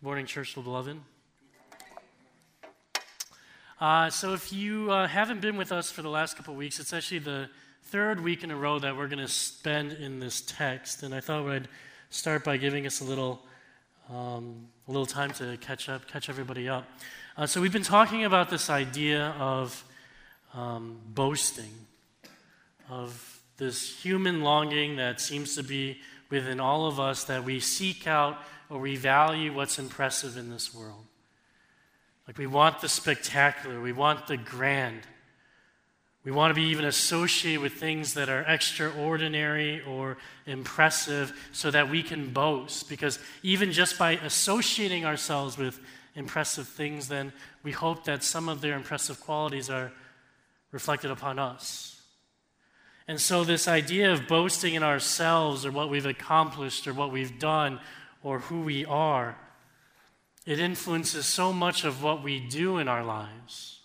Good morning, Church Beloved. Uh, so, if you uh, haven't been with us for the last couple of weeks, it's actually the third week in a row that we're going to spend in this text. And I thought I'd start by giving us a little, um, a little time to catch up, catch everybody up. Uh, so, we've been talking about this idea of um, boasting, of this human longing that seems to be within all of us that we seek out or we value what's impressive in this world. Like we want the spectacular, we want the grand. We want to be even associated with things that are extraordinary or impressive so that we can boast. Because even just by associating ourselves with impressive things, then we hope that some of their impressive qualities are reflected upon us. And so, this idea of boasting in ourselves or what we've accomplished or what we've done or who we are, it influences so much of what we do in our lives.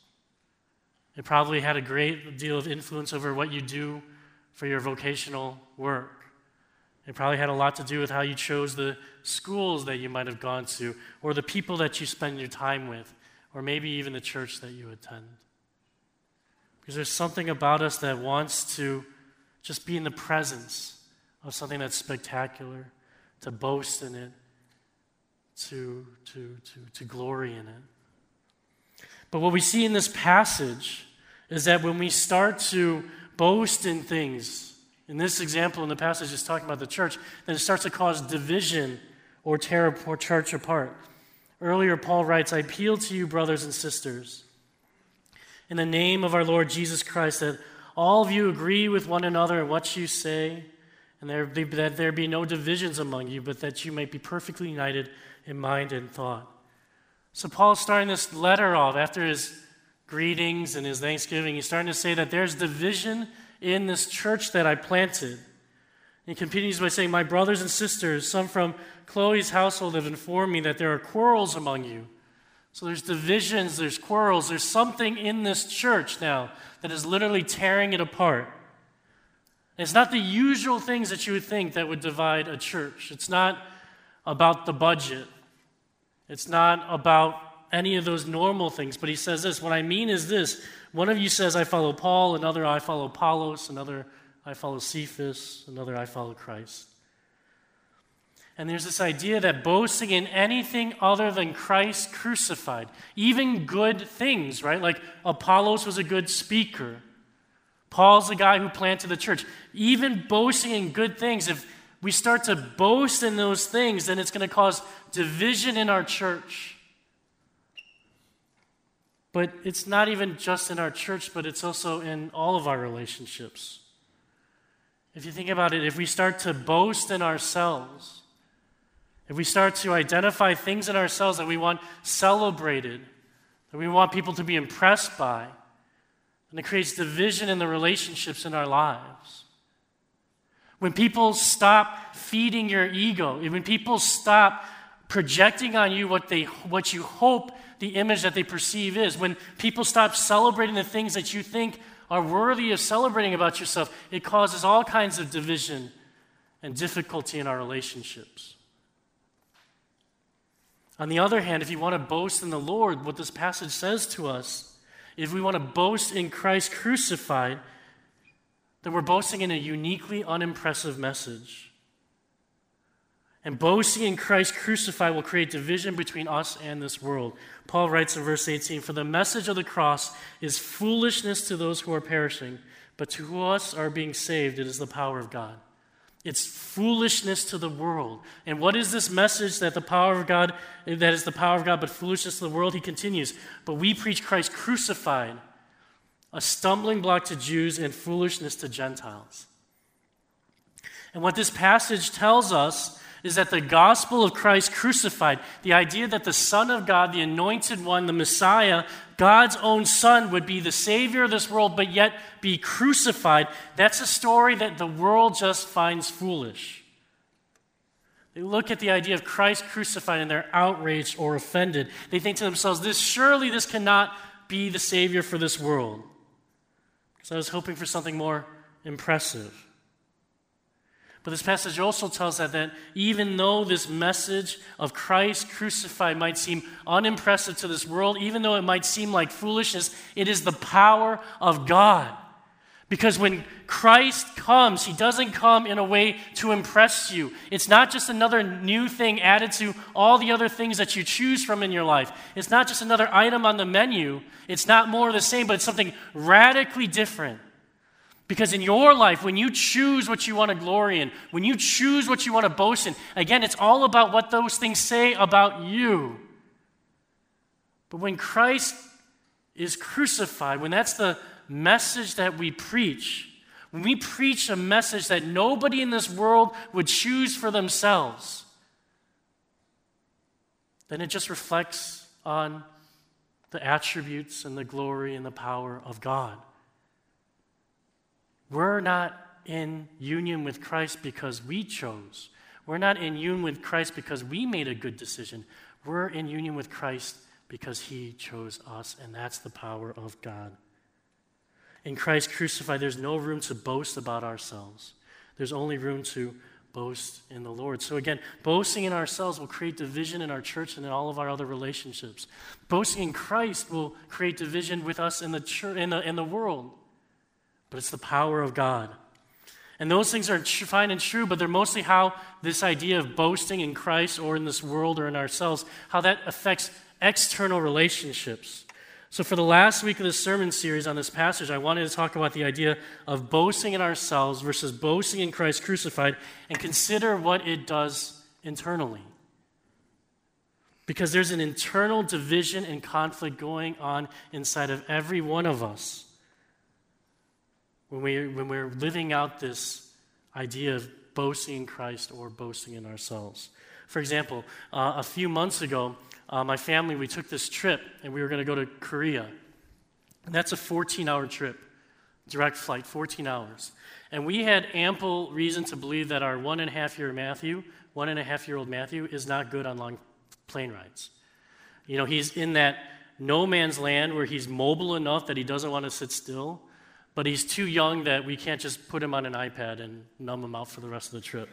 It probably had a great deal of influence over what you do for your vocational work. It probably had a lot to do with how you chose the schools that you might have gone to, or the people that you spend your time with, or maybe even the church that you attend. Because there's something about us that wants to just be in the presence of something that's spectacular to boast in it, to, to, to, to glory in it. But what we see in this passage is that when we start to boast in things, in this example in the passage is talking about the church, then it starts to cause division or tear a church apart. Earlier, Paul writes, I appeal to you, brothers and sisters, in the name of our Lord Jesus Christ, that all of you agree with one another in what you say and there be, that there be no divisions among you, but that you may be perfectly united in mind and thought. So Paul's starting this letter off after his greetings and his thanksgiving. He's starting to say that there's division in this church that I planted. He continues by saying, My brothers and sisters, some from Chloe's household have informed me that there are quarrels among you. So there's divisions, there's quarrels, there's something in this church now that is literally tearing it apart. It's not the usual things that you would think that would divide a church. It's not about the budget. It's not about any of those normal things. But he says this what I mean is this one of you says, I follow Paul, another, I follow Apollos, another, I follow Cephas, another, I follow Christ. And there's this idea that boasting in anything other than Christ crucified, even good things, right? Like Apollos was a good speaker. Paul's the guy who planted the church. Even boasting in good things, if we start to boast in those things, then it's going to cause division in our church. But it's not even just in our church, but it's also in all of our relationships. If you think about it, if we start to boast in ourselves, if we start to identify things in ourselves that we want celebrated, that we want people to be impressed by, and it creates division in the relationships in our lives. When people stop feeding your ego, when people stop projecting on you what, they, what you hope the image that they perceive is, when people stop celebrating the things that you think are worthy of celebrating about yourself, it causes all kinds of division and difficulty in our relationships. On the other hand, if you want to boast in the Lord, what this passage says to us if we want to boast in Christ crucified, then we're boasting in a uniquely unimpressive message. And boasting in Christ crucified will create division between us and this world. Paul writes in verse 18 For the message of the cross is foolishness to those who are perishing, but to us are being saved, it is the power of God. It's foolishness to the world. And what is this message that the power of God, that is the power of God, but foolishness to the world? He continues, but we preach Christ crucified, a stumbling block to Jews and foolishness to Gentiles. And what this passage tells us is that the gospel of Christ crucified, the idea that the Son of God, the anointed one, the Messiah, God's own Son, would be the Savior of this world, but yet be crucified, that's a story that the world just finds foolish. They look at the idea of Christ crucified and they're outraged or offended. They think to themselves, this surely this cannot be the Savior for this world. Because I was hoping for something more impressive. But this passage also tells us that even though this message of Christ crucified might seem unimpressive to this world, even though it might seem like foolishness, it is the power of God. Because when Christ comes, he doesn't come in a way to impress you. It's not just another new thing added to all the other things that you choose from in your life. It's not just another item on the menu. It's not more of the same, but it's something radically different. Because in your life, when you choose what you want to glory in, when you choose what you want to boast in, again, it's all about what those things say about you. But when Christ is crucified, when that's the message that we preach, when we preach a message that nobody in this world would choose for themselves, then it just reflects on the attributes and the glory and the power of God. We're not in union with Christ because we chose. We're not in union with Christ because we made a good decision. We're in union with Christ because he chose us, and that's the power of God. In Christ crucified, there's no room to boast about ourselves. There's only room to boast in the Lord. So, again, boasting in ourselves will create division in our church and in all of our other relationships. Boasting in Christ will create division with us in the, church, in the, in the world but it's the power of God. And those things are fine and true, but they're mostly how this idea of boasting in Christ or in this world or in ourselves, how that affects external relationships. So, for the last week of this sermon series on this passage, I wanted to talk about the idea of boasting in ourselves versus boasting in Christ crucified and consider what it does internally. Because there's an internal division and conflict going on inside of every one of us when, we, when we're living out this idea of boasting in Christ or boasting in ourselves. For example, uh, a few months ago, uh, my family, we took this trip and we were going to go to Korea. And that's a 14 hour trip, direct flight, 14 hours. And we had ample reason to believe that our one and a half year Matthew, one and a half year old Matthew, is not good on long plane rides. You know, he's in that no man's land where he's mobile enough that he doesn't want to sit still, but he's too young that we can't just put him on an iPad and numb him out for the rest of the trip.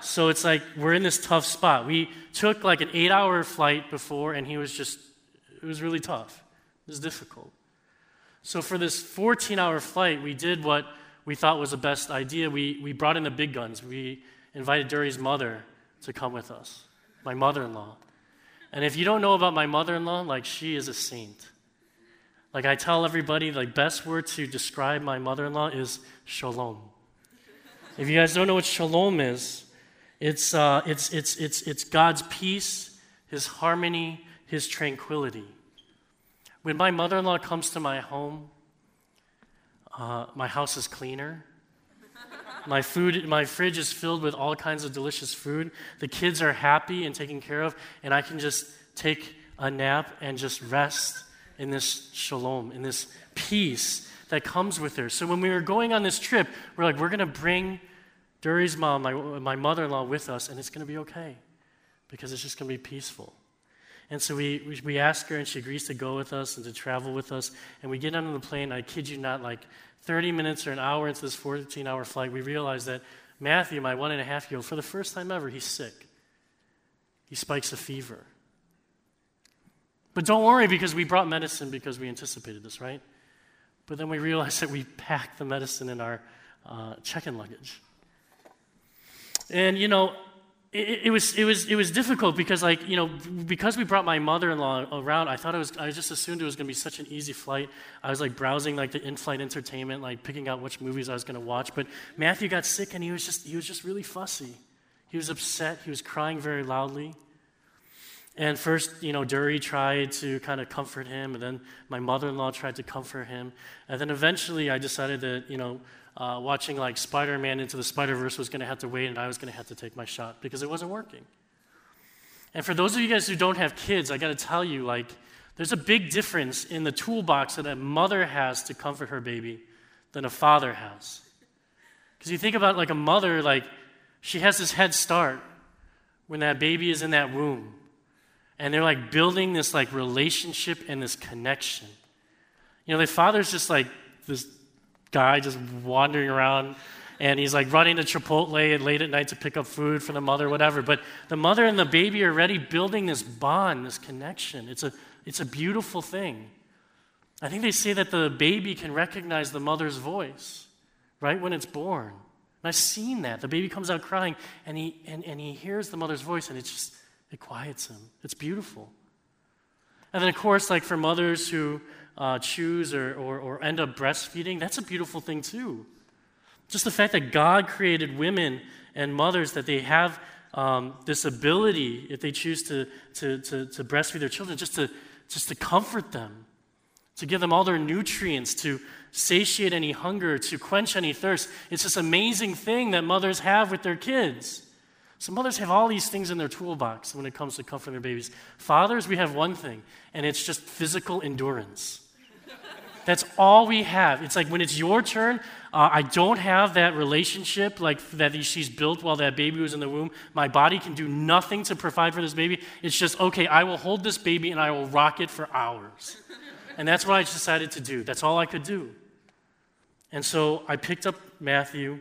so it's like we're in this tough spot. We took like an eight hour flight before, and he was just, it was really tough. It was difficult. So for this 14 hour flight, we did what we thought was the best idea. We, we brought in the big guns. We invited Dury's mother to come with us, my mother in law. And if you don't know about my mother in law, like she is a saint. Like I tell everybody, like best word to describe my mother-in-law is shalom. if you guys don't know what shalom is, it's, uh, it's, it's, it's, it's God's peace, His harmony, His tranquility. When my mother-in-law comes to my home, uh, my house is cleaner. My food, my fridge is filled with all kinds of delicious food. The kids are happy and taken care of, and I can just take a nap and just rest in this shalom, in this peace that comes with her. So when we were going on this trip, we're like, we're going to bring Duri's mom, my, my mother in law, with us, and it's going to be okay because it's just going to be peaceful. And so we, we, we ask her, and she agrees to go with us and to travel with us. And we get on the plane, I kid you not, like 30 minutes or an hour into this 14 hour flight, we realize that Matthew, my one and a half year old, for the first time ever, he's sick. He spikes a fever. But don't worry because we brought medicine because we anticipated this, right? But then we realized that we packed the medicine in our uh, check in luggage. And, you know, it, it, was, it, was, it was difficult because, like, you know, because we brought my mother in law around, I thought it was, I just assumed it was going to be such an easy flight. I was, like, browsing, like, the in flight entertainment, like, picking out which movies I was going to watch. But Matthew got sick and he was just, he was just really fussy. He was upset. He was crying very loudly. And first, you know, Dury tried to kind of comfort him, and then my mother in law tried to comfort him. And then eventually I decided that, you know, uh, watching like Spider Man Into the Spider Verse was going to have to wait, and I was going to have to take my shot because it wasn't working. And for those of you guys who don't have kids, I got to tell you, like, there's a big difference in the toolbox that a mother has to comfort her baby than a father has. Because you think about like a mother, like, she has this head start when that baby is in that womb and they're like building this like relationship and this connection. You know, the father's just like this guy just wandering around and he's like running to Chipotle late at night to pick up food for the mother, whatever. But the mother and the baby are already building this bond, this connection. It's a, it's a beautiful thing. I think they say that the baby can recognize the mother's voice right when it's born. And I've seen that. The baby comes out crying and he, and, and he hears the mother's voice and it's just, it quiets him. It's beautiful. And then, of course, like for mothers who uh, choose or, or, or end up breastfeeding, that's a beautiful thing too. Just the fact that God created women and mothers, that they have um, this ability, if they choose to, to, to, to breastfeed their children, just to, just to comfort them, to give them all their nutrients, to satiate any hunger, to quench any thirst. It's this amazing thing that mothers have with their kids. So, mothers have all these things in their toolbox when it comes to comforting their babies. Fathers, we have one thing, and it's just physical endurance. That's all we have. It's like when it's your turn, uh, I don't have that relationship like that she's built while that baby was in the womb. My body can do nothing to provide for this baby. It's just, okay, I will hold this baby and I will rock it for hours. And that's what I decided to do. That's all I could do. And so I picked up Matthew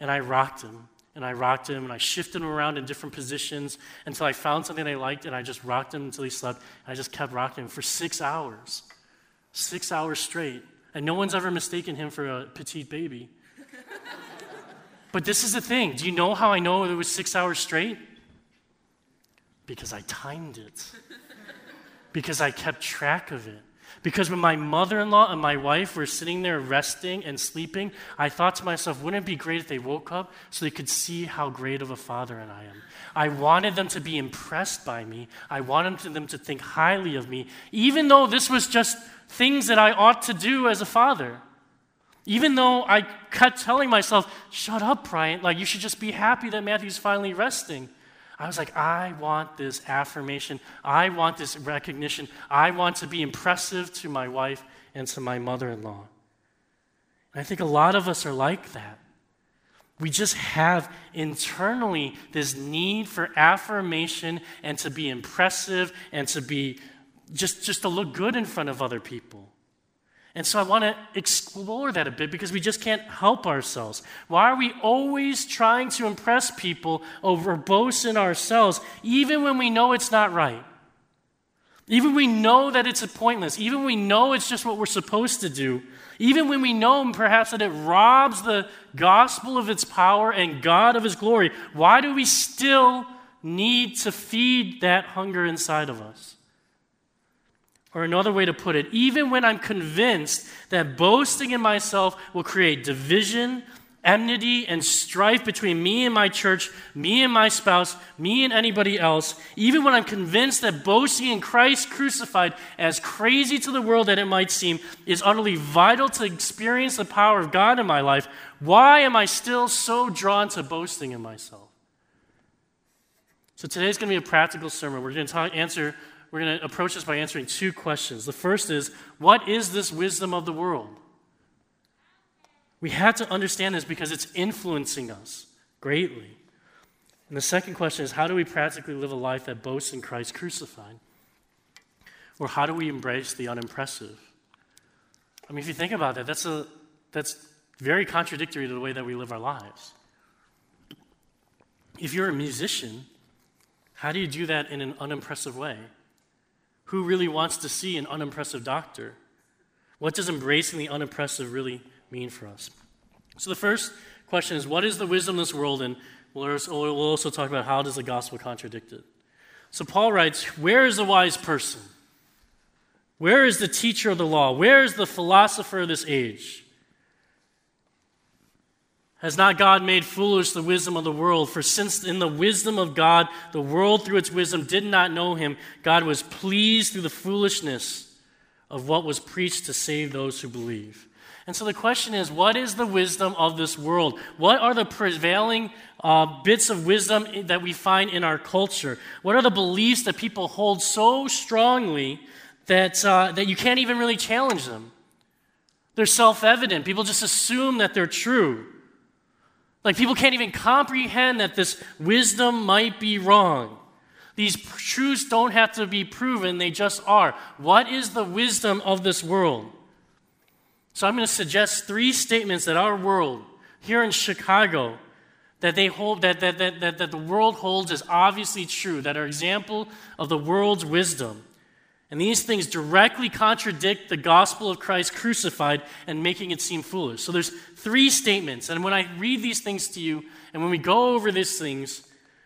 and I rocked him. And I rocked him and I shifted him around in different positions until I found something I liked and I just rocked him until he slept. I just kept rocking him for six hours. Six hours straight. And no one's ever mistaken him for a petite baby. but this is the thing. Do you know how I know it was six hours straight? Because I timed it. because I kept track of it. Because when my mother in law and my wife were sitting there resting and sleeping, I thought to myself, wouldn't it be great if they woke up so they could see how great of a father I am? I wanted them to be impressed by me. I wanted them to think highly of me, even though this was just things that I ought to do as a father. Even though I kept telling myself, shut up, Brian, like you should just be happy that Matthew's finally resting. I was like, I want this affirmation. I want this recognition. I want to be impressive to my wife and to my mother in law. And I think a lot of us are like that. We just have internally this need for affirmation and to be impressive and to be just, just to look good in front of other people. And so I want to explore that a bit because we just can't help ourselves. Why are we always trying to impress people over boast in ourselves, even when we know it's not right? Even we know that it's pointless, even we know it's just what we're supposed to do, even when we know perhaps that it robs the gospel of its power and God of his glory, why do we still need to feed that hunger inside of us? Or another way to put it, even when I'm convinced that boasting in myself will create division, enmity, and strife between me and my church, me and my spouse, me and anybody else, even when I'm convinced that boasting in Christ crucified, as crazy to the world that it might seem, is utterly vital to experience the power of God in my life, why am I still so drawn to boasting in myself? So today's going to be a practical sermon. We're going to talk, answer we're going to approach this by answering two questions. The first is what is this wisdom of the world? We have to understand this because it's influencing us greatly. And the second question is how do we practically live a life that boasts in Christ crucified? Or how do we embrace the unimpressive? I mean, if you think about that, that's, a, that's very contradictory to the way that we live our lives. If you're a musician, how do you do that in an unimpressive way? Who really wants to see an unimpressive doctor? What does embracing the unimpressive really mean for us? So the first question is what is the wisdom of this world? And we'll also talk about how does the gospel contradict it. So Paul writes, Where is the wise person? Where is the teacher of the law? Where is the philosopher of this age? Has not God made foolish the wisdom of the world? For since in the wisdom of God, the world through its wisdom did not know him, God was pleased through the foolishness of what was preached to save those who believe. And so the question is what is the wisdom of this world? What are the prevailing uh, bits of wisdom that we find in our culture? What are the beliefs that people hold so strongly that, uh, that you can't even really challenge them? They're self evident. People just assume that they're true. Like people can't even comprehend that this wisdom might be wrong. These truths don't have to be proven, they just are. What is the wisdom of this world? So I'm going to suggest three statements that our world, here in Chicago that they hold that, that, that, that, the world holds is obviously true, that are example of the world's wisdom. And these things directly contradict the gospel of Christ crucified and making it seem foolish. So there's three statements. And when I read these things to you, and when we go over these things,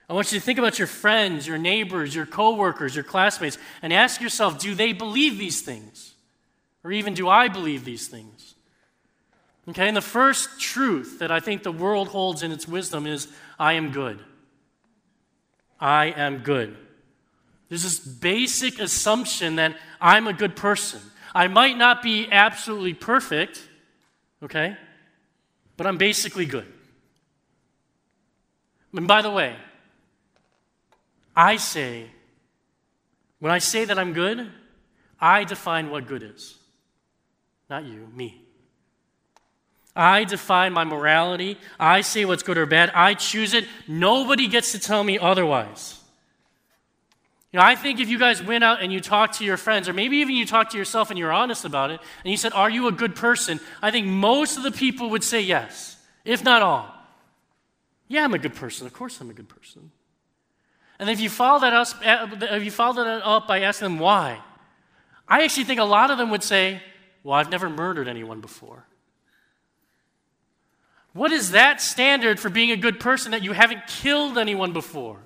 I want you to think about your friends, your neighbors, your coworkers, your classmates, and ask yourself do they believe these things? Or even do I believe these things? Okay, and the first truth that I think the world holds in its wisdom is I am good. I am good. There's this basic assumption that I'm a good person. I might not be absolutely perfect, okay, but I'm basically good. And by the way, I say, when I say that I'm good, I define what good is. Not you, me. I define my morality. I say what's good or bad. I choose it. Nobody gets to tell me otherwise. You know, I think if you guys went out and you talked to your friends, or maybe even you talked to yourself and you're honest about it, and you said, Are you a good person? I think most of the people would say yes, if not all. Yeah, I'm a good person. Of course, I'm a good person. And if you follow that up, eh, if you follow that up by asking them why, I actually think a lot of them would say, Well, I've never murdered anyone before. What is that standard for being a good person that you haven't killed anyone before?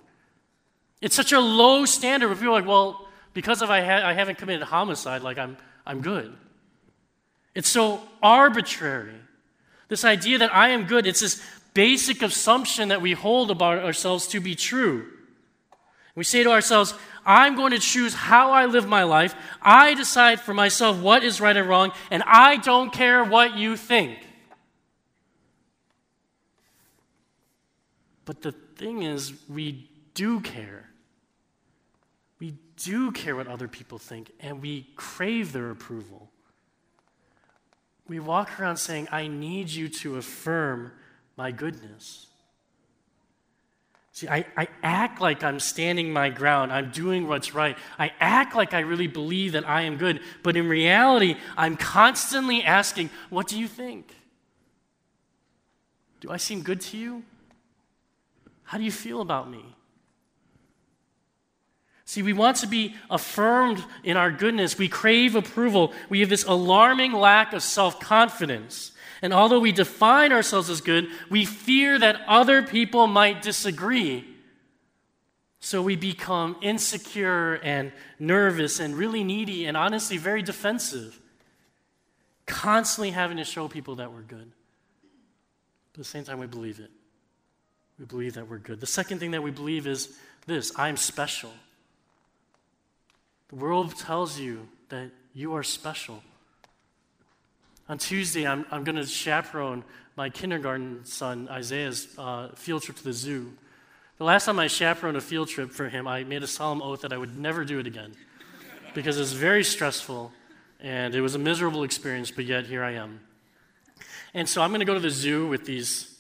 It's such a low standard where people are like, well, because of I, ha- I haven't committed homicide, like I'm, I'm good. It's so arbitrary. This idea that I am good, it's this basic assumption that we hold about ourselves to be true. We say to ourselves, I'm going to choose how I live my life. I decide for myself what is right and wrong, and I don't care what you think. But the thing is, we do care. Do care what other people think, and we crave their approval. We walk around saying, I need you to affirm my goodness. See, I, I act like I'm standing my ground. I'm doing what's right. I act like I really believe that I am good. But in reality, I'm constantly asking, What do you think? Do I seem good to you? How do you feel about me? See, we want to be affirmed in our goodness. We crave approval. We have this alarming lack of self confidence. And although we define ourselves as good, we fear that other people might disagree. So we become insecure and nervous and really needy and honestly very defensive, constantly having to show people that we're good. But at the same time, we believe it. We believe that we're good. The second thing that we believe is this I'm special. The world tells you that you are special. On Tuesday, I'm, I'm going to chaperone my kindergarten son, Isaiah's uh, field trip to the zoo. The last time I chaperoned a field trip for him, I made a solemn oath that I would never do it again because it was very stressful and it was a miserable experience, but yet here I am. And so I'm going to go to the zoo with these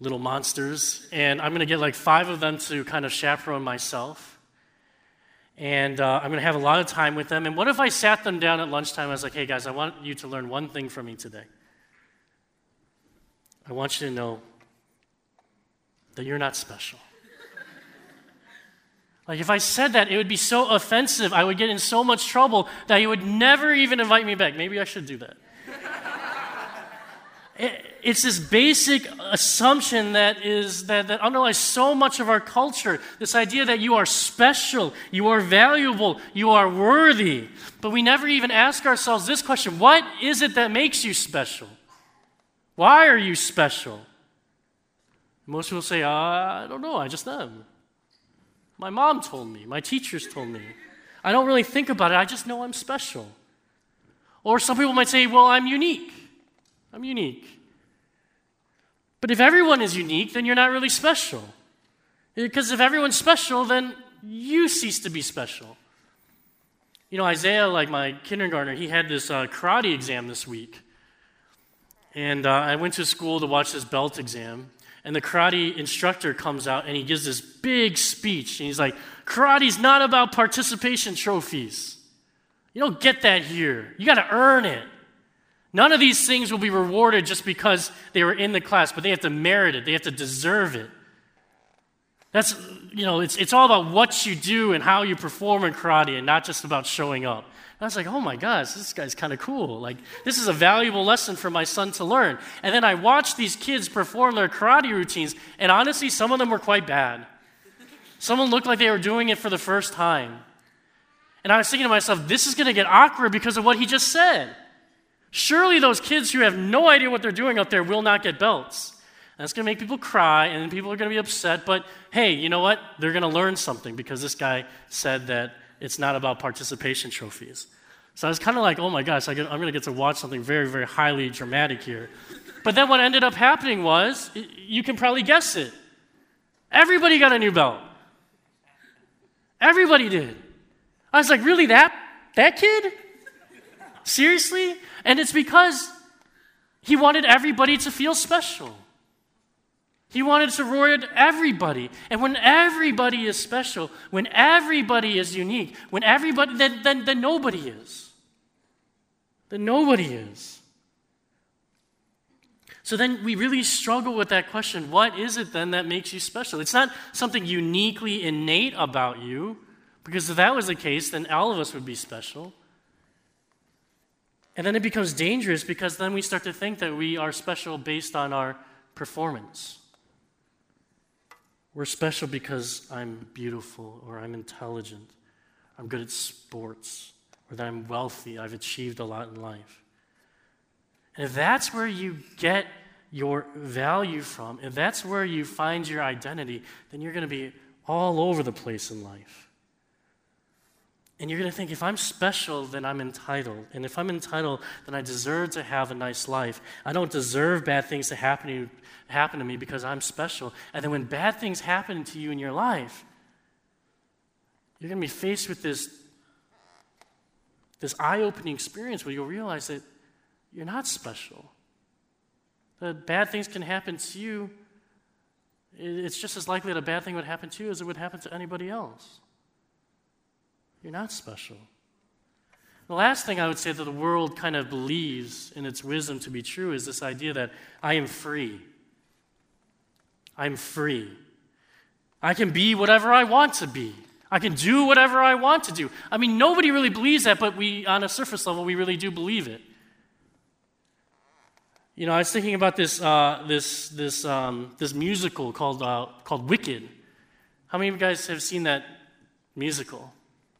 little monsters, and I'm going to get like five of them to kind of chaperone myself. And uh, I'm going to have a lot of time with them. And what if I sat them down at lunchtime? I was like, hey guys, I want you to learn one thing from me today. I want you to know that you're not special. Like, if I said that, it would be so offensive. I would get in so much trouble that you would never even invite me back. Maybe I should do that. it, it's this basic assumption that is that, that underlies so much of our culture. This idea that you are special you are valuable you are worthy. But we never even ask ourselves this question what is it that makes you special? Why are you special? Most people say uh, i don't know i just am. My mom told me my teachers told me. I don't really think about it i just know i'm special. Or some people might say well i'm unique. I'm unique but if everyone is unique, then you're not really special. Because if everyone's special, then you cease to be special. You know, Isaiah, like my kindergartner, he had this uh, karate exam this week. And uh, I went to school to watch this belt exam. And the karate instructor comes out and he gives this big speech. And he's like, Karate's not about participation trophies. You don't get that here. You got to earn it. None of these things will be rewarded just because they were in the class, but they have to merit it, they have to deserve it. That's, you know, it's, it's all about what you do and how you perform in karate and not just about showing up. And I was like, oh my gosh, this guy's kind of cool. Like, this is a valuable lesson for my son to learn. And then I watched these kids perform their karate routines, and honestly, some of them were quite bad. Someone looked like they were doing it for the first time. And I was thinking to myself, this is going to get awkward because of what he just said. Surely those kids who have no idea what they're doing up there will not get belts. That's going to make people cry, and people are going to be upset. But hey, you know what? They're going to learn something because this guy said that it's not about participation trophies. So I was kind of like, oh my gosh, I am going to get to watch something very, very highly dramatic here. But then what ended up happening was, you can probably guess it. Everybody got a new belt. Everybody did. I was like, really, that, that kid? Seriously? And it's because he wanted everybody to feel special. He wanted to reward everybody. And when everybody is special, when everybody is unique, when everybody, then, then, then nobody is. Then nobody is. So then we really struggle with that question what is it then that makes you special? It's not something uniquely innate about you, because if that was the case, then all of us would be special. And then it becomes dangerous because then we start to think that we are special based on our performance. We're special because I'm beautiful or I'm intelligent, I'm good at sports, or that I'm wealthy, I've achieved a lot in life. And if that's where you get your value from, if that's where you find your identity, then you're going to be all over the place in life. And you're going to think, if I'm special, then I'm entitled. And if I'm entitled, then I deserve to have a nice life. I don't deserve bad things to happen to, happen to me because I'm special. And then when bad things happen to you in your life, you're going to be faced with this, this eye opening experience where you'll realize that you're not special. That bad things can happen to you. It's just as likely that a bad thing would happen to you as it would happen to anybody else. You're not special. The last thing I would say that the world kind of believes in its wisdom to be true is this idea that I am free. I'm free. I can be whatever I want to be. I can do whatever I want to do. I mean, nobody really believes that, but we, on a surface level, we really do believe it. You know, I was thinking about this, uh, this, this, um, this musical called, uh, called Wicked. How many of you guys have seen that musical?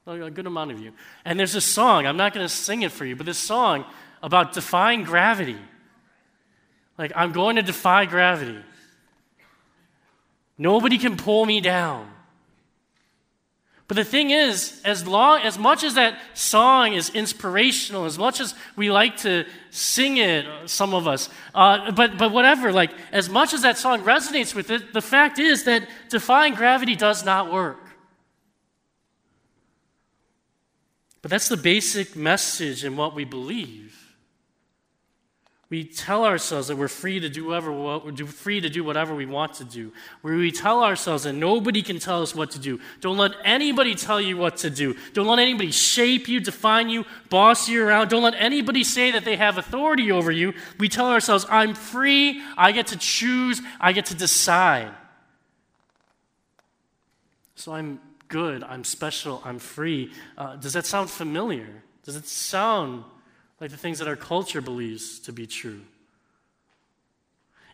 A good amount of you. And there's this song, I'm not going to sing it for you, but this song about defying gravity. Like, I'm going to defy gravity. Nobody can pull me down. But the thing is, as long as much as that song is inspirational, as much as we like to sing it, some of us, uh, but but whatever, like as much as that song resonates with it, the fact is that defying gravity does not work. But that's the basic message in what we believe. We tell ourselves that we're free to do whatever we're free to do whatever we want to do. Where we tell ourselves that nobody can tell us what to do. Don't let anybody tell you what to do. Don't let anybody shape you, define you, boss you around. Don't let anybody say that they have authority over you. We tell ourselves, I'm free, I get to choose, I get to decide. So I'm good, I'm special, I'm free. Uh, does that sound familiar? Does it sound like the things that our culture believes to be true.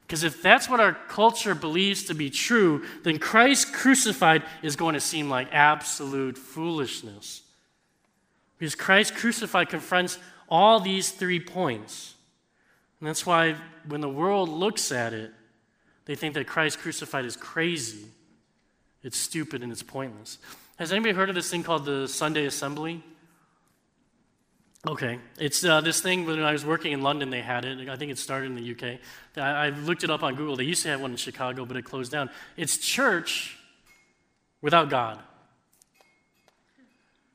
Because if that's what our culture believes to be true, then Christ crucified is going to seem like absolute foolishness. Because Christ crucified confronts all these three points. And that's why when the world looks at it, they think that Christ crucified is crazy. It's stupid and it's pointless. Has anybody heard of this thing called the Sunday Assembly? Okay. It's uh, this thing when I was working in London, they had it. I think it started in the UK. I, I looked it up on Google. They used to have one in Chicago, but it closed down. It's church without God.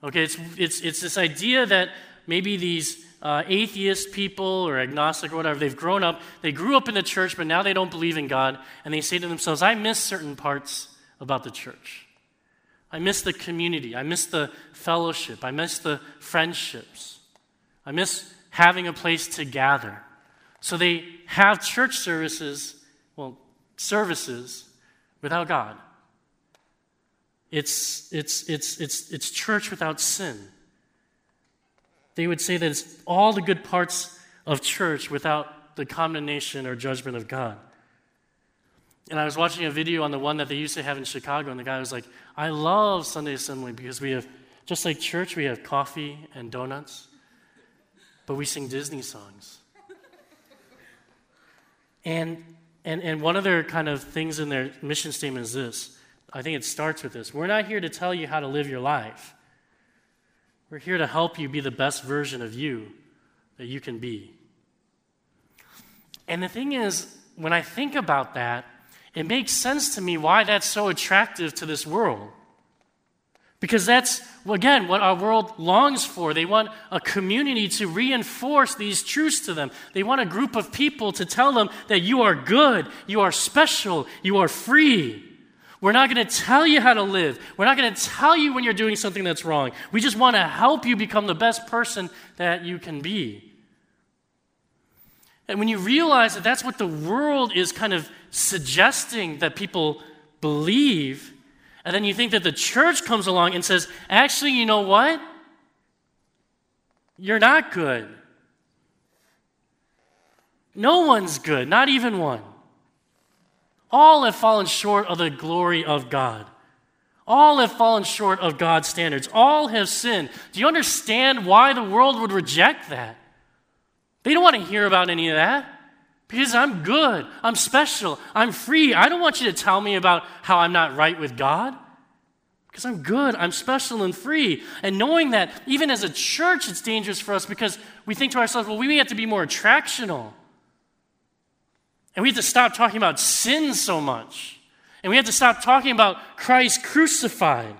Okay, it's, it's, it's this idea that maybe these uh, atheist people or agnostic or whatever, they've grown up, they grew up in the church, but now they don't believe in God, and they say to themselves, I miss certain parts about the church. I miss the community. I miss the fellowship. I miss the friendships. I miss having a place to gather. So they have church services, well, services without God. It's, it's, it's, it's, it's church without sin. They would say that it's all the good parts of church without the condemnation or judgment of God. And I was watching a video on the one that they used to have in Chicago, and the guy was like, I love Sunday assembly because we have, just like church, we have coffee and donuts, but we sing Disney songs. And, and, and one of their kind of things in their mission statement is this I think it starts with this We're not here to tell you how to live your life, we're here to help you be the best version of you that you can be. And the thing is, when I think about that, it makes sense to me why that's so attractive to this world. Because that's, again, what our world longs for. They want a community to reinforce these truths to them. They want a group of people to tell them that you are good, you are special, you are free. We're not going to tell you how to live. We're not going to tell you when you're doing something that's wrong. We just want to help you become the best person that you can be. And when you realize that that's what the world is kind of suggesting that people believe, and then you think that the church comes along and says, actually, you know what? You're not good. No one's good, not even one. All have fallen short of the glory of God. All have fallen short of God's standards. All have sinned. Do you understand why the world would reject that? They don't want to hear about any of that because I'm good, I'm special, I'm free. I don't want you to tell me about how I'm not right with God because I'm good, I'm special and free. And knowing that, even as a church, it's dangerous for us because we think to ourselves, well, we have to be more attractional. And we have to stop talking about sin so much. And we have to stop talking about Christ crucified.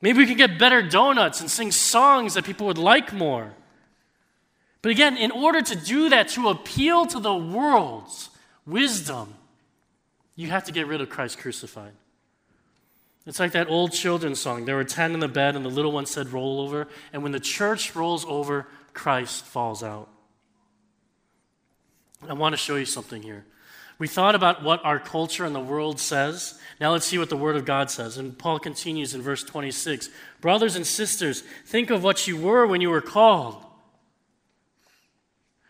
Maybe we can get better donuts and sing songs that people would like more. But again, in order to do that, to appeal to the world's wisdom, you have to get rid of Christ crucified. It's like that old children's song. There were 10 in the bed, and the little one said, Roll over. And when the church rolls over, Christ falls out. I want to show you something here. We thought about what our culture and the world says. Now let's see what the Word of God says. And Paul continues in verse 26 Brothers and sisters, think of what you were when you were called.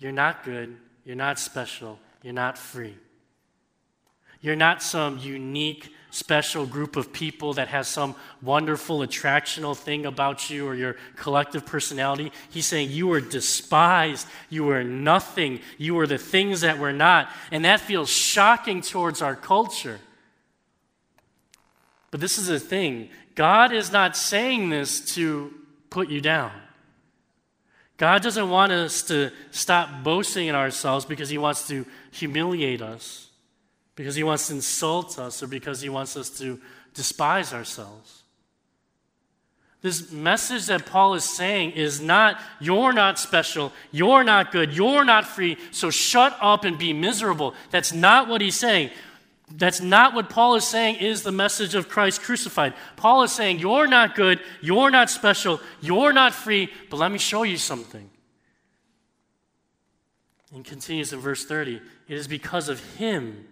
you're not good. You're not special. You're not free. You're not some unique, special group of people that has some wonderful, attractional thing about you or your collective personality. He's saying you are despised. You are nothing. You are the things that we're not. And that feels shocking towards our culture. But this is the thing God is not saying this to put you down. God doesn't want us to stop boasting in ourselves because He wants to humiliate us, because He wants to insult us, or because He wants us to despise ourselves. This message that Paul is saying is not, you're not special, you're not good, you're not free, so shut up and be miserable. That's not what he's saying. That's not what Paul is saying is the message of Christ crucified. Paul is saying, You're not good, you're not special, you're not free, but let me show you something. And continues in verse 30 It is because of him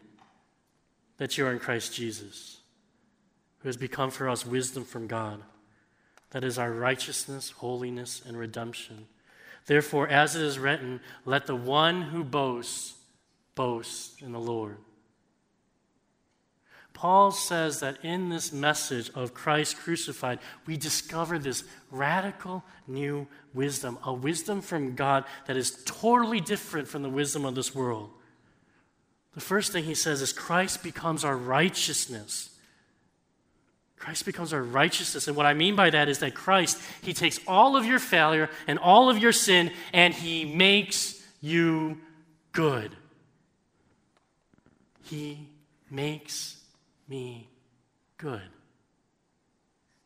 that you are in Christ Jesus, who has become for us wisdom from God. That is our righteousness, holiness, and redemption. Therefore, as it is written, let the one who boasts boast in the Lord. Paul says that in this message of Christ crucified, we discover this radical new wisdom, a wisdom from God that is totally different from the wisdom of this world. The first thing he says is Christ becomes our righteousness. Christ becomes our righteousness. And what I mean by that is that Christ, He takes all of your failure and all of your sin and He makes you good. He makes me good.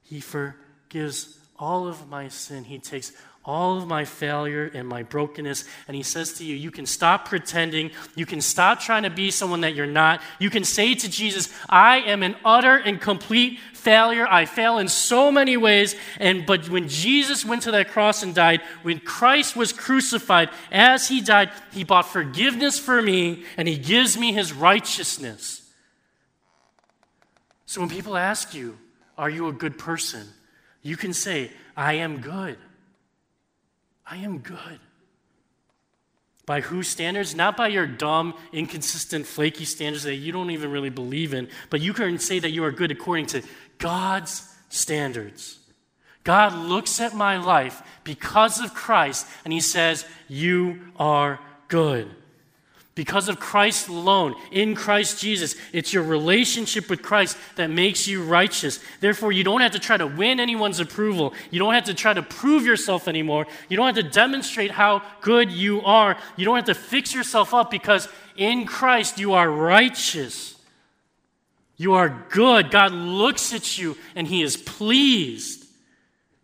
He forgives all of my sin. He takes all of my failure and my brokenness. And he says to you, You can stop pretending. You can stop trying to be someone that you're not. You can say to Jesus, I am an utter and complete failure. I fail in so many ways. And but when Jesus went to that cross and died, when Christ was crucified, as he died, he bought forgiveness for me and he gives me his righteousness. So when people ask you, Are you a good person? you can say, I am good. I am good. By whose standards? Not by your dumb, inconsistent, flaky standards that you don't even really believe in, but you can say that you are good according to God's standards. God looks at my life because of Christ and he says, You are good. Because of Christ alone, in Christ Jesus, it's your relationship with Christ that makes you righteous. Therefore, you don't have to try to win anyone's approval. You don't have to try to prove yourself anymore. You don't have to demonstrate how good you are. You don't have to fix yourself up because in Christ you are righteous. You are good. God looks at you and He is pleased.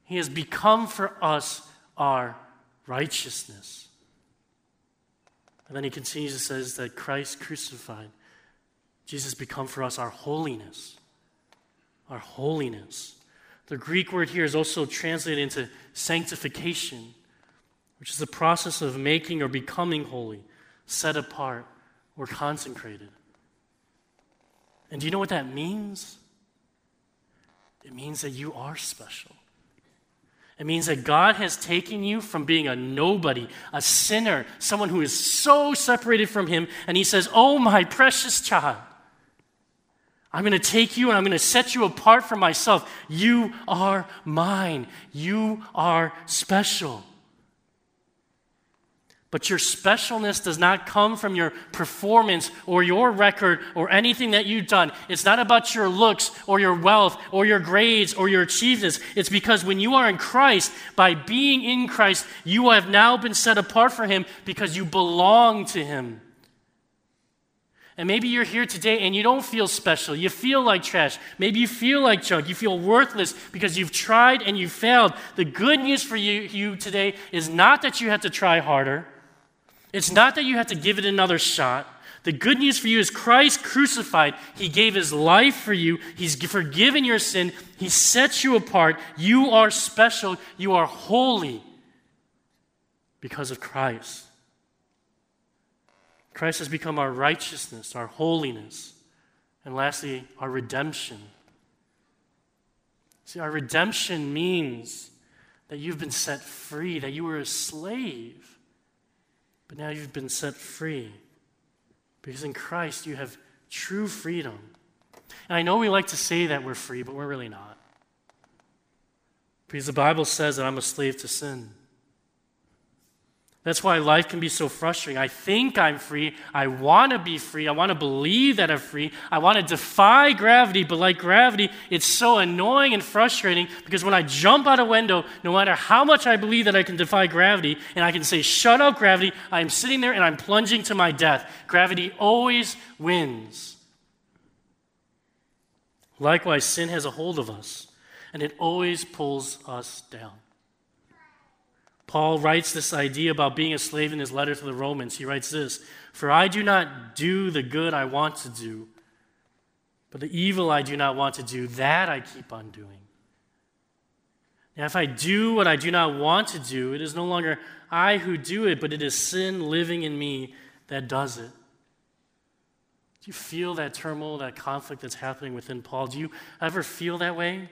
He has become for us our righteousness. And then he continues and says that Christ crucified, Jesus become for us our holiness. Our holiness. The Greek word here is also translated into sanctification, which is the process of making or becoming holy, set apart, or consecrated. And do you know what that means? It means that you are special. It means that God has taken you from being a nobody, a sinner, someone who is so separated from Him, and He says, Oh, my precious child, I'm going to take you and I'm going to set you apart from myself. You are mine. You are special. But your specialness does not come from your performance or your record or anything that you've done. It's not about your looks or your wealth or your grades or your achievements. It's because when you are in Christ, by being in Christ, you have now been set apart for Him because you belong to Him. And maybe you're here today and you don't feel special. You feel like trash. Maybe you feel like junk. You feel worthless because you've tried and you failed. The good news for you, you today is not that you have to try harder. It's not that you have to give it another shot. The good news for you is Christ crucified. He gave his life for you. He's forgiven your sin. He sets you apart. You are special. You are holy because of Christ. Christ has become our righteousness, our holiness, and lastly, our redemption. See, our redemption means that you've been set free, that you were a slave. But now you've been set free because in Christ you have true freedom. And I know we like to say that we're free, but we're really not. Because the Bible says that I'm a slave to sin. That's why life can be so frustrating. I think I'm free. I want to be free. I want to believe that I'm free. I want to defy gravity, but like gravity, it's so annoying and frustrating because when I jump out a window, no matter how much I believe that I can defy gravity and I can say, Shut up, gravity, I'm sitting there and I'm plunging to my death. Gravity always wins. Likewise, sin has a hold of us, and it always pulls us down. Paul writes this idea about being a slave in his letter to the Romans. He writes this For I do not do the good I want to do, but the evil I do not want to do, that I keep on doing. Now, if I do what I do not want to do, it is no longer I who do it, but it is sin living in me that does it. Do you feel that turmoil, that conflict that's happening within Paul? Do you ever feel that way?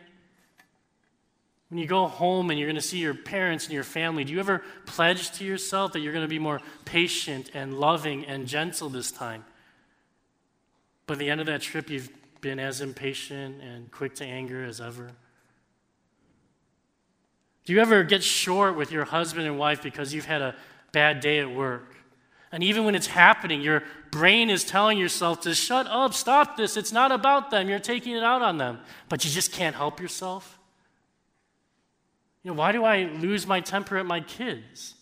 When you go home and you're going to see your parents and your family, do you ever pledge to yourself that you're going to be more patient and loving and gentle this time? But at the end of that trip, you've been as impatient and quick to anger as ever? Do you ever get short with your husband and wife because you've had a bad day at work? And even when it's happening, your brain is telling yourself to shut up, stop this. It's not about them. You're taking it out on them. But you just can't help yourself. You know, why do I lose my temper at my kids?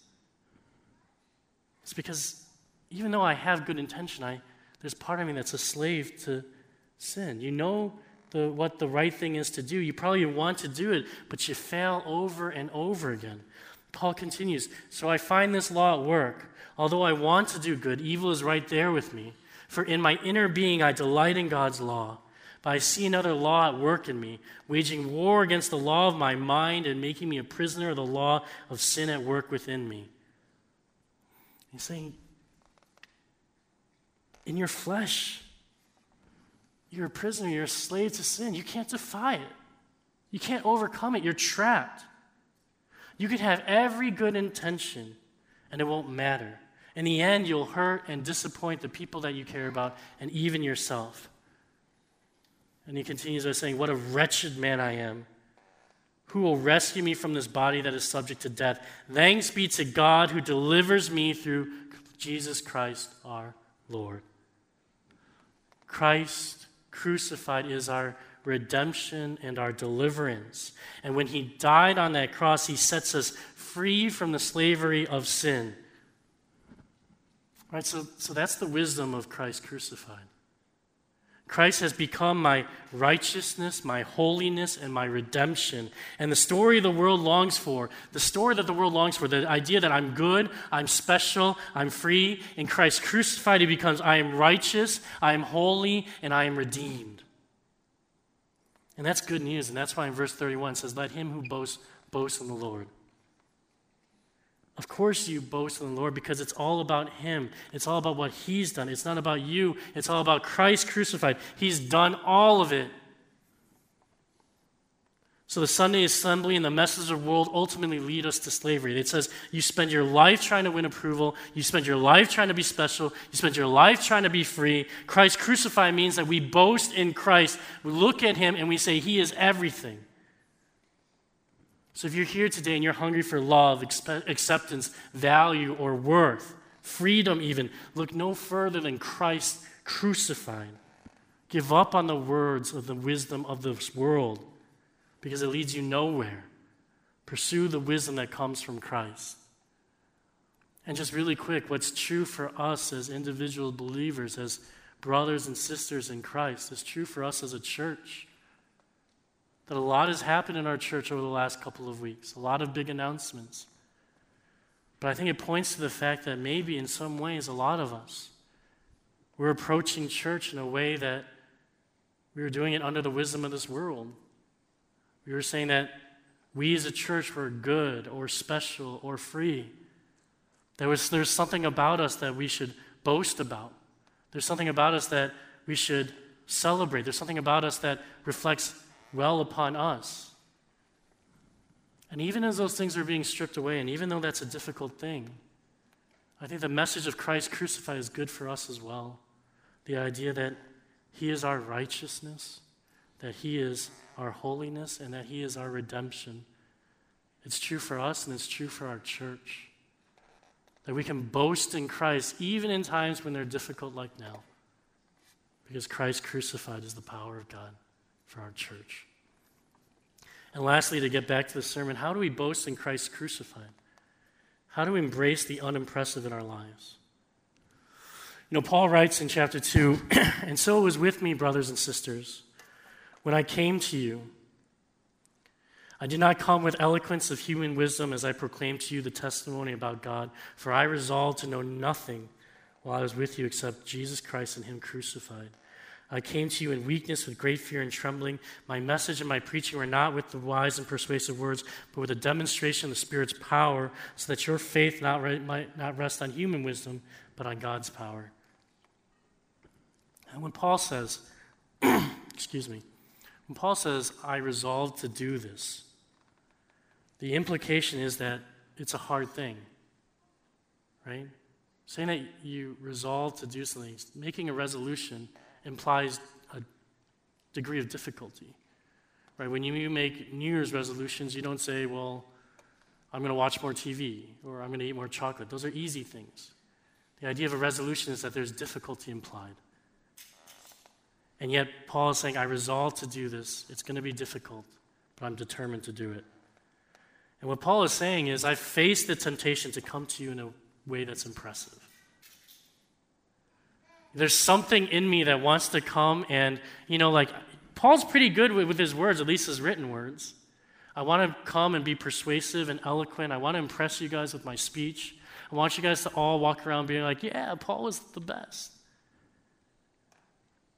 It's because even though I have good intention, I, there's part of me that's a slave to sin. You know the, what the right thing is to do. You probably want to do it, but you fail over and over again. Paul continues So I find this law at work. Although I want to do good, evil is right there with me. For in my inner being I delight in God's law. But I see another law at work in me, waging war against the law of my mind and making me a prisoner of the law of sin at work within me. He's saying, in your flesh, you're a prisoner, you're a slave to sin. You can't defy it, you can't overcome it. You're trapped. You can have every good intention, and it won't matter. In the end, you'll hurt and disappoint the people that you care about and even yourself. And he continues by saying, What a wretched man I am. Who will rescue me from this body that is subject to death? Thanks be to God who delivers me through Jesus Christ our Lord. Christ crucified is our redemption and our deliverance. And when he died on that cross, he sets us free from the slavery of sin. Right, so, so that's the wisdom of Christ crucified. Christ has become my righteousness, my holiness, and my redemption. And the story the world longs for, the story that the world longs for, the idea that I'm good, I'm special, I'm free, in Christ crucified, he becomes I am righteous, I am holy, and I am redeemed. And that's good news. And that's why in verse 31 it says, Let him who boasts boast in the Lord. Of course, you boast in the Lord because it's all about Him. It's all about what He's done. It's not about you, it's all about Christ crucified. He's done all of it. So the Sunday assembly and the message of the world ultimately lead us to slavery. It says you spend your life trying to win approval, you spend your life trying to be special, you spend your life trying to be free. Christ crucified means that we boast in Christ. We look at him and we say he is everything. So if you're here today and you're hungry for love, acceptance, value, or worth, freedom even, look no further than Christ crucified. Give up on the words of the wisdom of this world because it leads you nowhere. Pursue the wisdom that comes from Christ. And just really quick, what's true for us as individual believers, as brothers and sisters in Christ, is true for us as a church that a lot has happened in our church over the last couple of weeks, a lot of big announcements. But I think it points to the fact that maybe in some ways, a lot of us, we're approaching church in a way that we were doing it under the wisdom of this world. We were saying that we as a church were good or special or free. There was, there's something about us that we should boast about. There's something about us that we should celebrate. There's something about us that reflects well upon us. And even as those things are being stripped away, and even though that's a difficult thing, I think the message of Christ crucified is good for us as well. The idea that He is our righteousness, that He is our holiness, and that He is our redemption. It's true for us and it's true for our church. That we can boast in Christ even in times when they're difficult, like now. Because Christ crucified is the power of God for our church. And lastly, to get back to the sermon, how do we boast in Christ crucified? How do we embrace the unimpressive in our lives? You know, Paul writes in chapter 2 And so it was with me, brothers and sisters, when I came to you. I did not come with eloquence of human wisdom as I proclaimed to you the testimony about God, for I resolved to know nothing while I was with you except Jesus Christ and Him crucified. I came to you in weakness with great fear and trembling. My message and my preaching were not with the wise and persuasive words, but with a demonstration of the Spirit's power, so that your faith not re- might not rest on human wisdom, but on God's power. And when Paul says, excuse me, when Paul says, I resolved to do this, the implication is that it's a hard thing, right? Saying that you resolve to do something, making a resolution implies a degree of difficulty. Right? When you make New Year's resolutions, you don't say, well, I'm going to watch more TV or I'm going to eat more chocolate. Those are easy things. The idea of a resolution is that there's difficulty implied. And yet, Paul is saying, I resolve to do this. It's going to be difficult, but I'm determined to do it. And what Paul is saying is, I've faced the temptation to come to you in a way that's impressive. There's something in me that wants to come and, you know, like, Paul's pretty good with, with his words, at least his written words. I want to come and be persuasive and eloquent. I want to impress you guys with my speech. I want you guys to all walk around being like, yeah, Paul was the best.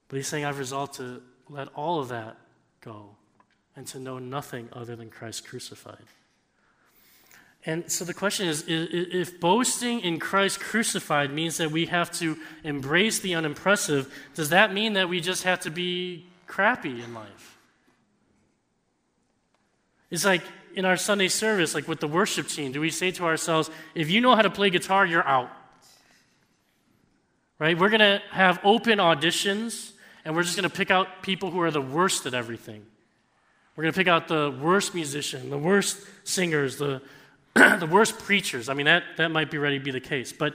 But he's saying, I've resolved to let all of that go and to know nothing other than Christ crucified. And so the question is if boasting in Christ crucified means that we have to embrace the unimpressive, does that mean that we just have to be crappy in life? It's like in our Sunday service, like with the worship team, do we say to ourselves, if you know how to play guitar, you're out? Right? We're going to have open auditions and we're just going to pick out people who are the worst at everything. We're going to pick out the worst musician, the worst singers, the, the worst preachers. I mean, that, that might be ready to be the case. But,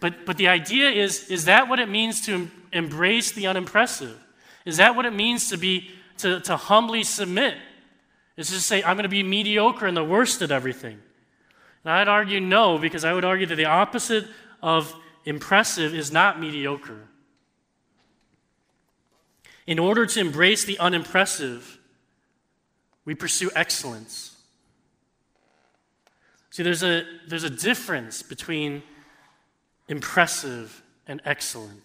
but, but the idea is is that what it means to embrace the unimpressive? Is that what it means to, be, to, to humbly submit? Is to say, I'm going to be mediocre and the worst at everything? And I'd argue no, because I would argue that the opposite of impressive is not mediocre. In order to embrace the unimpressive, we pursue excellence. See, there's a, there's a difference between impressive and excellent.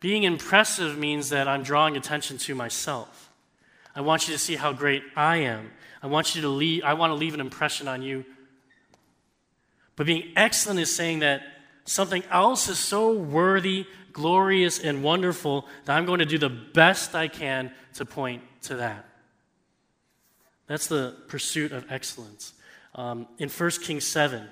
Being impressive means that I'm drawing attention to myself. I want you to see how great I am. I want you to leave, I want to leave an impression on you. But being excellent is saying that something else is so worthy glorious and wonderful that I'm going to do the best I can to point to that. That's the pursuit of excellence. Um, in 1 Kings 7, I'm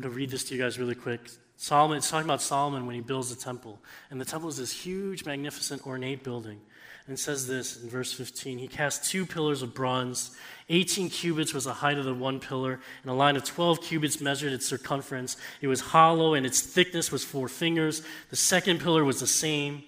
going to read this to you guys really quick. Solomon, it's talking about Solomon when he builds the temple. And the temple is this huge, magnificent, ornate building. And it says this in verse 15 He cast two pillars of bronze. 18 cubits was the height of the one pillar, and a line of 12 cubits measured its circumference. It was hollow, and its thickness was four fingers. The second pillar was the same.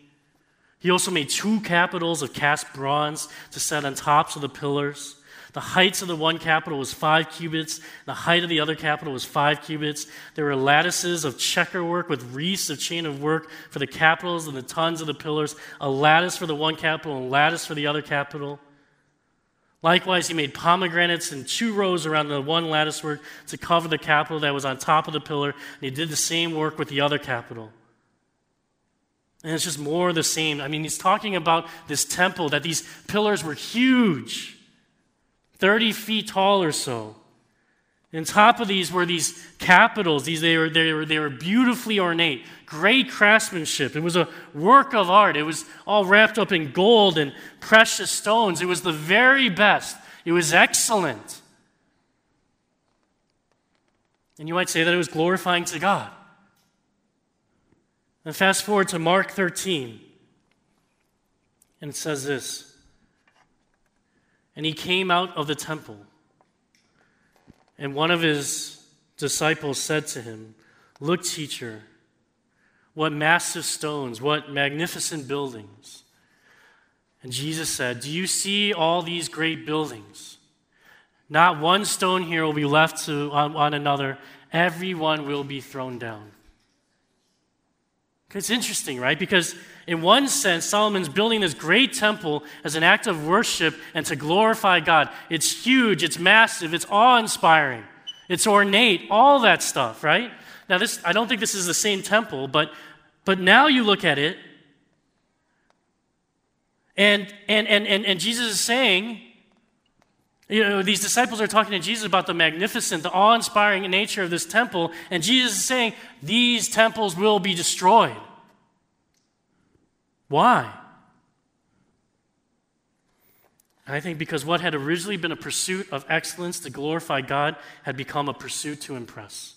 He also made two capitals of cast bronze to set on tops of the pillars. The heights of the one capital was five cubits. The height of the other capital was five cubits. There were lattices of checkerwork with wreaths of chain of work for the capitals and the tons of the pillars, a lattice for the one capital and a lattice for the other capital. Likewise, he made pomegranates in two rows around the one lattice work to cover the capital that was on top of the pillar, and he did the same work with the other capital. And it's just more of the same. I mean, he's talking about this temple, that these pillars were huge. 30 feet tall or so. And top of these were these capitals. These, they, were, they, were, they were beautifully ornate, great craftsmanship. It was a work of art. It was all wrapped up in gold and precious stones. It was the very best. It was excellent. And you might say that it was glorifying to God. And fast forward to Mark 13, and it says this. And he came out of the temple. And one of his disciples said to him, Look, teacher, what massive stones, what magnificent buildings. And Jesus said, Do you see all these great buildings? Not one stone here will be left to, on, on another, every one will be thrown down. It's interesting, right? Because in one sense, Solomon's building this great temple as an act of worship and to glorify God. It's huge, it's massive, it's awe inspiring, it's ornate, all that stuff, right? Now, this, I don't think this is the same temple, but, but now you look at it, and, and, and, and, and Jesus is saying, you know, these disciples are talking to Jesus about the magnificent, the awe inspiring nature of this temple, and Jesus is saying, These temples will be destroyed. Why? I think because what had originally been a pursuit of excellence to glorify God had become a pursuit to impress.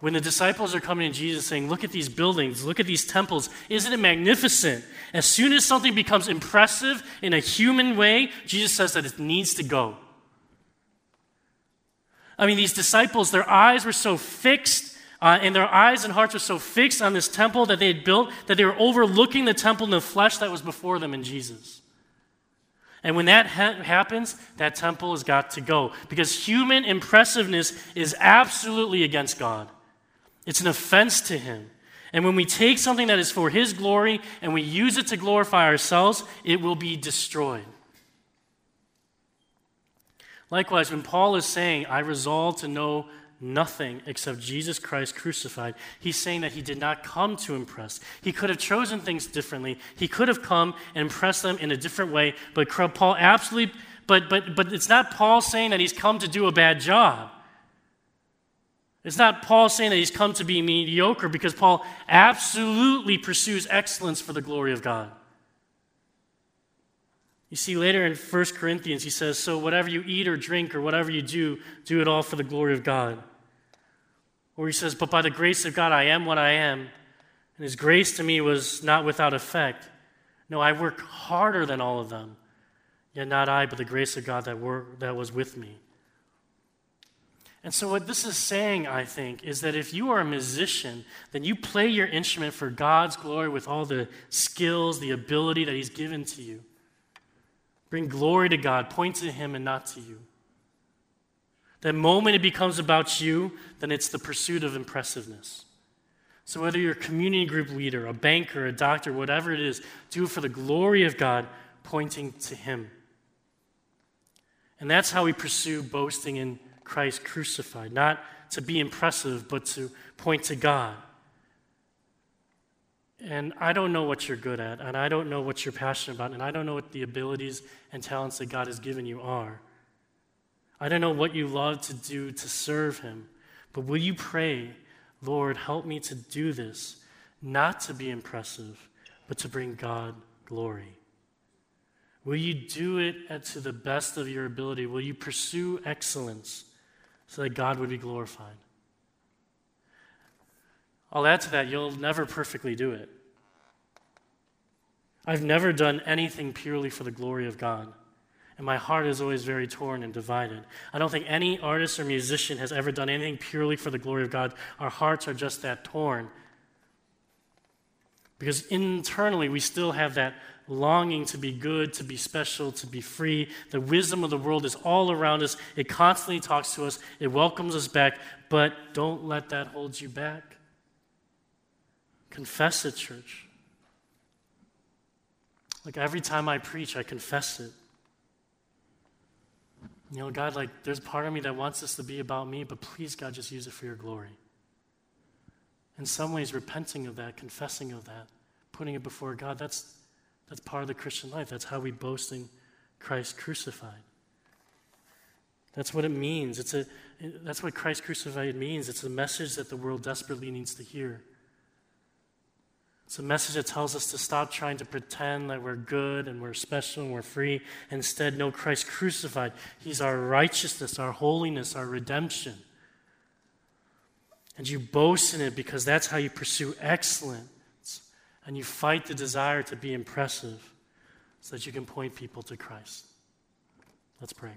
When the disciples are coming to Jesus saying, Look at these buildings, look at these temples, isn't it magnificent? As soon as something becomes impressive in a human way, Jesus says that it needs to go. I mean, these disciples, their eyes were so fixed, uh, and their eyes and hearts were so fixed on this temple that they had built that they were overlooking the temple in the flesh that was before them in Jesus. And when that ha- happens, that temple has got to go because human impressiveness is absolutely against God. It's an offense to Him. And when we take something that is for His glory and we use it to glorify ourselves, it will be destroyed. Likewise, when Paul is saying, I resolve to know nothing except Jesus Christ crucified, he's saying that he did not come to impress. He could have chosen things differently. He could have come and impressed them in a different way, but Paul absolutely, but, but, but it's not Paul saying that he's come to do a bad job. It's not Paul saying that he's come to be mediocre because Paul absolutely pursues excellence for the glory of God. You see, later in 1 Corinthians, he says, So whatever you eat or drink or whatever you do, do it all for the glory of God. Or he says, But by the grace of God, I am what I am, and his grace to me was not without effect. No, I work harder than all of them, yet not I, but the grace of God that, were, that was with me. And so, what this is saying, I think, is that if you are a musician, then you play your instrument for God's glory with all the skills, the ability that He's given to you. Bring glory to God, point to Him and not to you. The moment it becomes about you, then it's the pursuit of impressiveness. So, whether you're a community group leader, a banker, a doctor, whatever it is, do it for the glory of God, pointing to Him. And that's how we pursue boasting in Christ crucified, not to be impressive, but to point to God. And I don't know what you're good at, and I don't know what you're passionate about, and I don't know what the abilities and talents that God has given you are. I don't know what you love to do to serve Him, but will you pray, Lord, help me to do this, not to be impressive, but to bring God glory? Will you do it to the best of your ability? Will you pursue excellence? so that God would be glorified. I'll add to that, you'll never perfectly do it. I've never done anything purely for the glory of God. And my heart is always very torn and divided. I don't think any artist or musician has ever done anything purely for the glory of God. Our hearts are just that torn. Because internally, we still have that longing to be good, to be special, to be free. The wisdom of the world is all around us. It constantly talks to us, it welcomes us back, but don't let that hold you back. Confess it, church. Like every time I preach, I confess it. You know, God, like, there's part of me that wants this to be about me, but please, God, just use it for your glory. In some ways, repenting of that, confessing of that, putting it before God, that's, that's part of the Christian life. That's how we boast in Christ crucified. That's what it means. It's a, that's what Christ crucified means. It's a message that the world desperately needs to hear. It's a message that tells us to stop trying to pretend that we're good and we're special and we're free. Instead, know Christ crucified. He's our righteousness, our holiness, our redemption. And you boast in it because that's how you pursue excellence and you fight the desire to be impressive so that you can point people to Christ. Let's pray.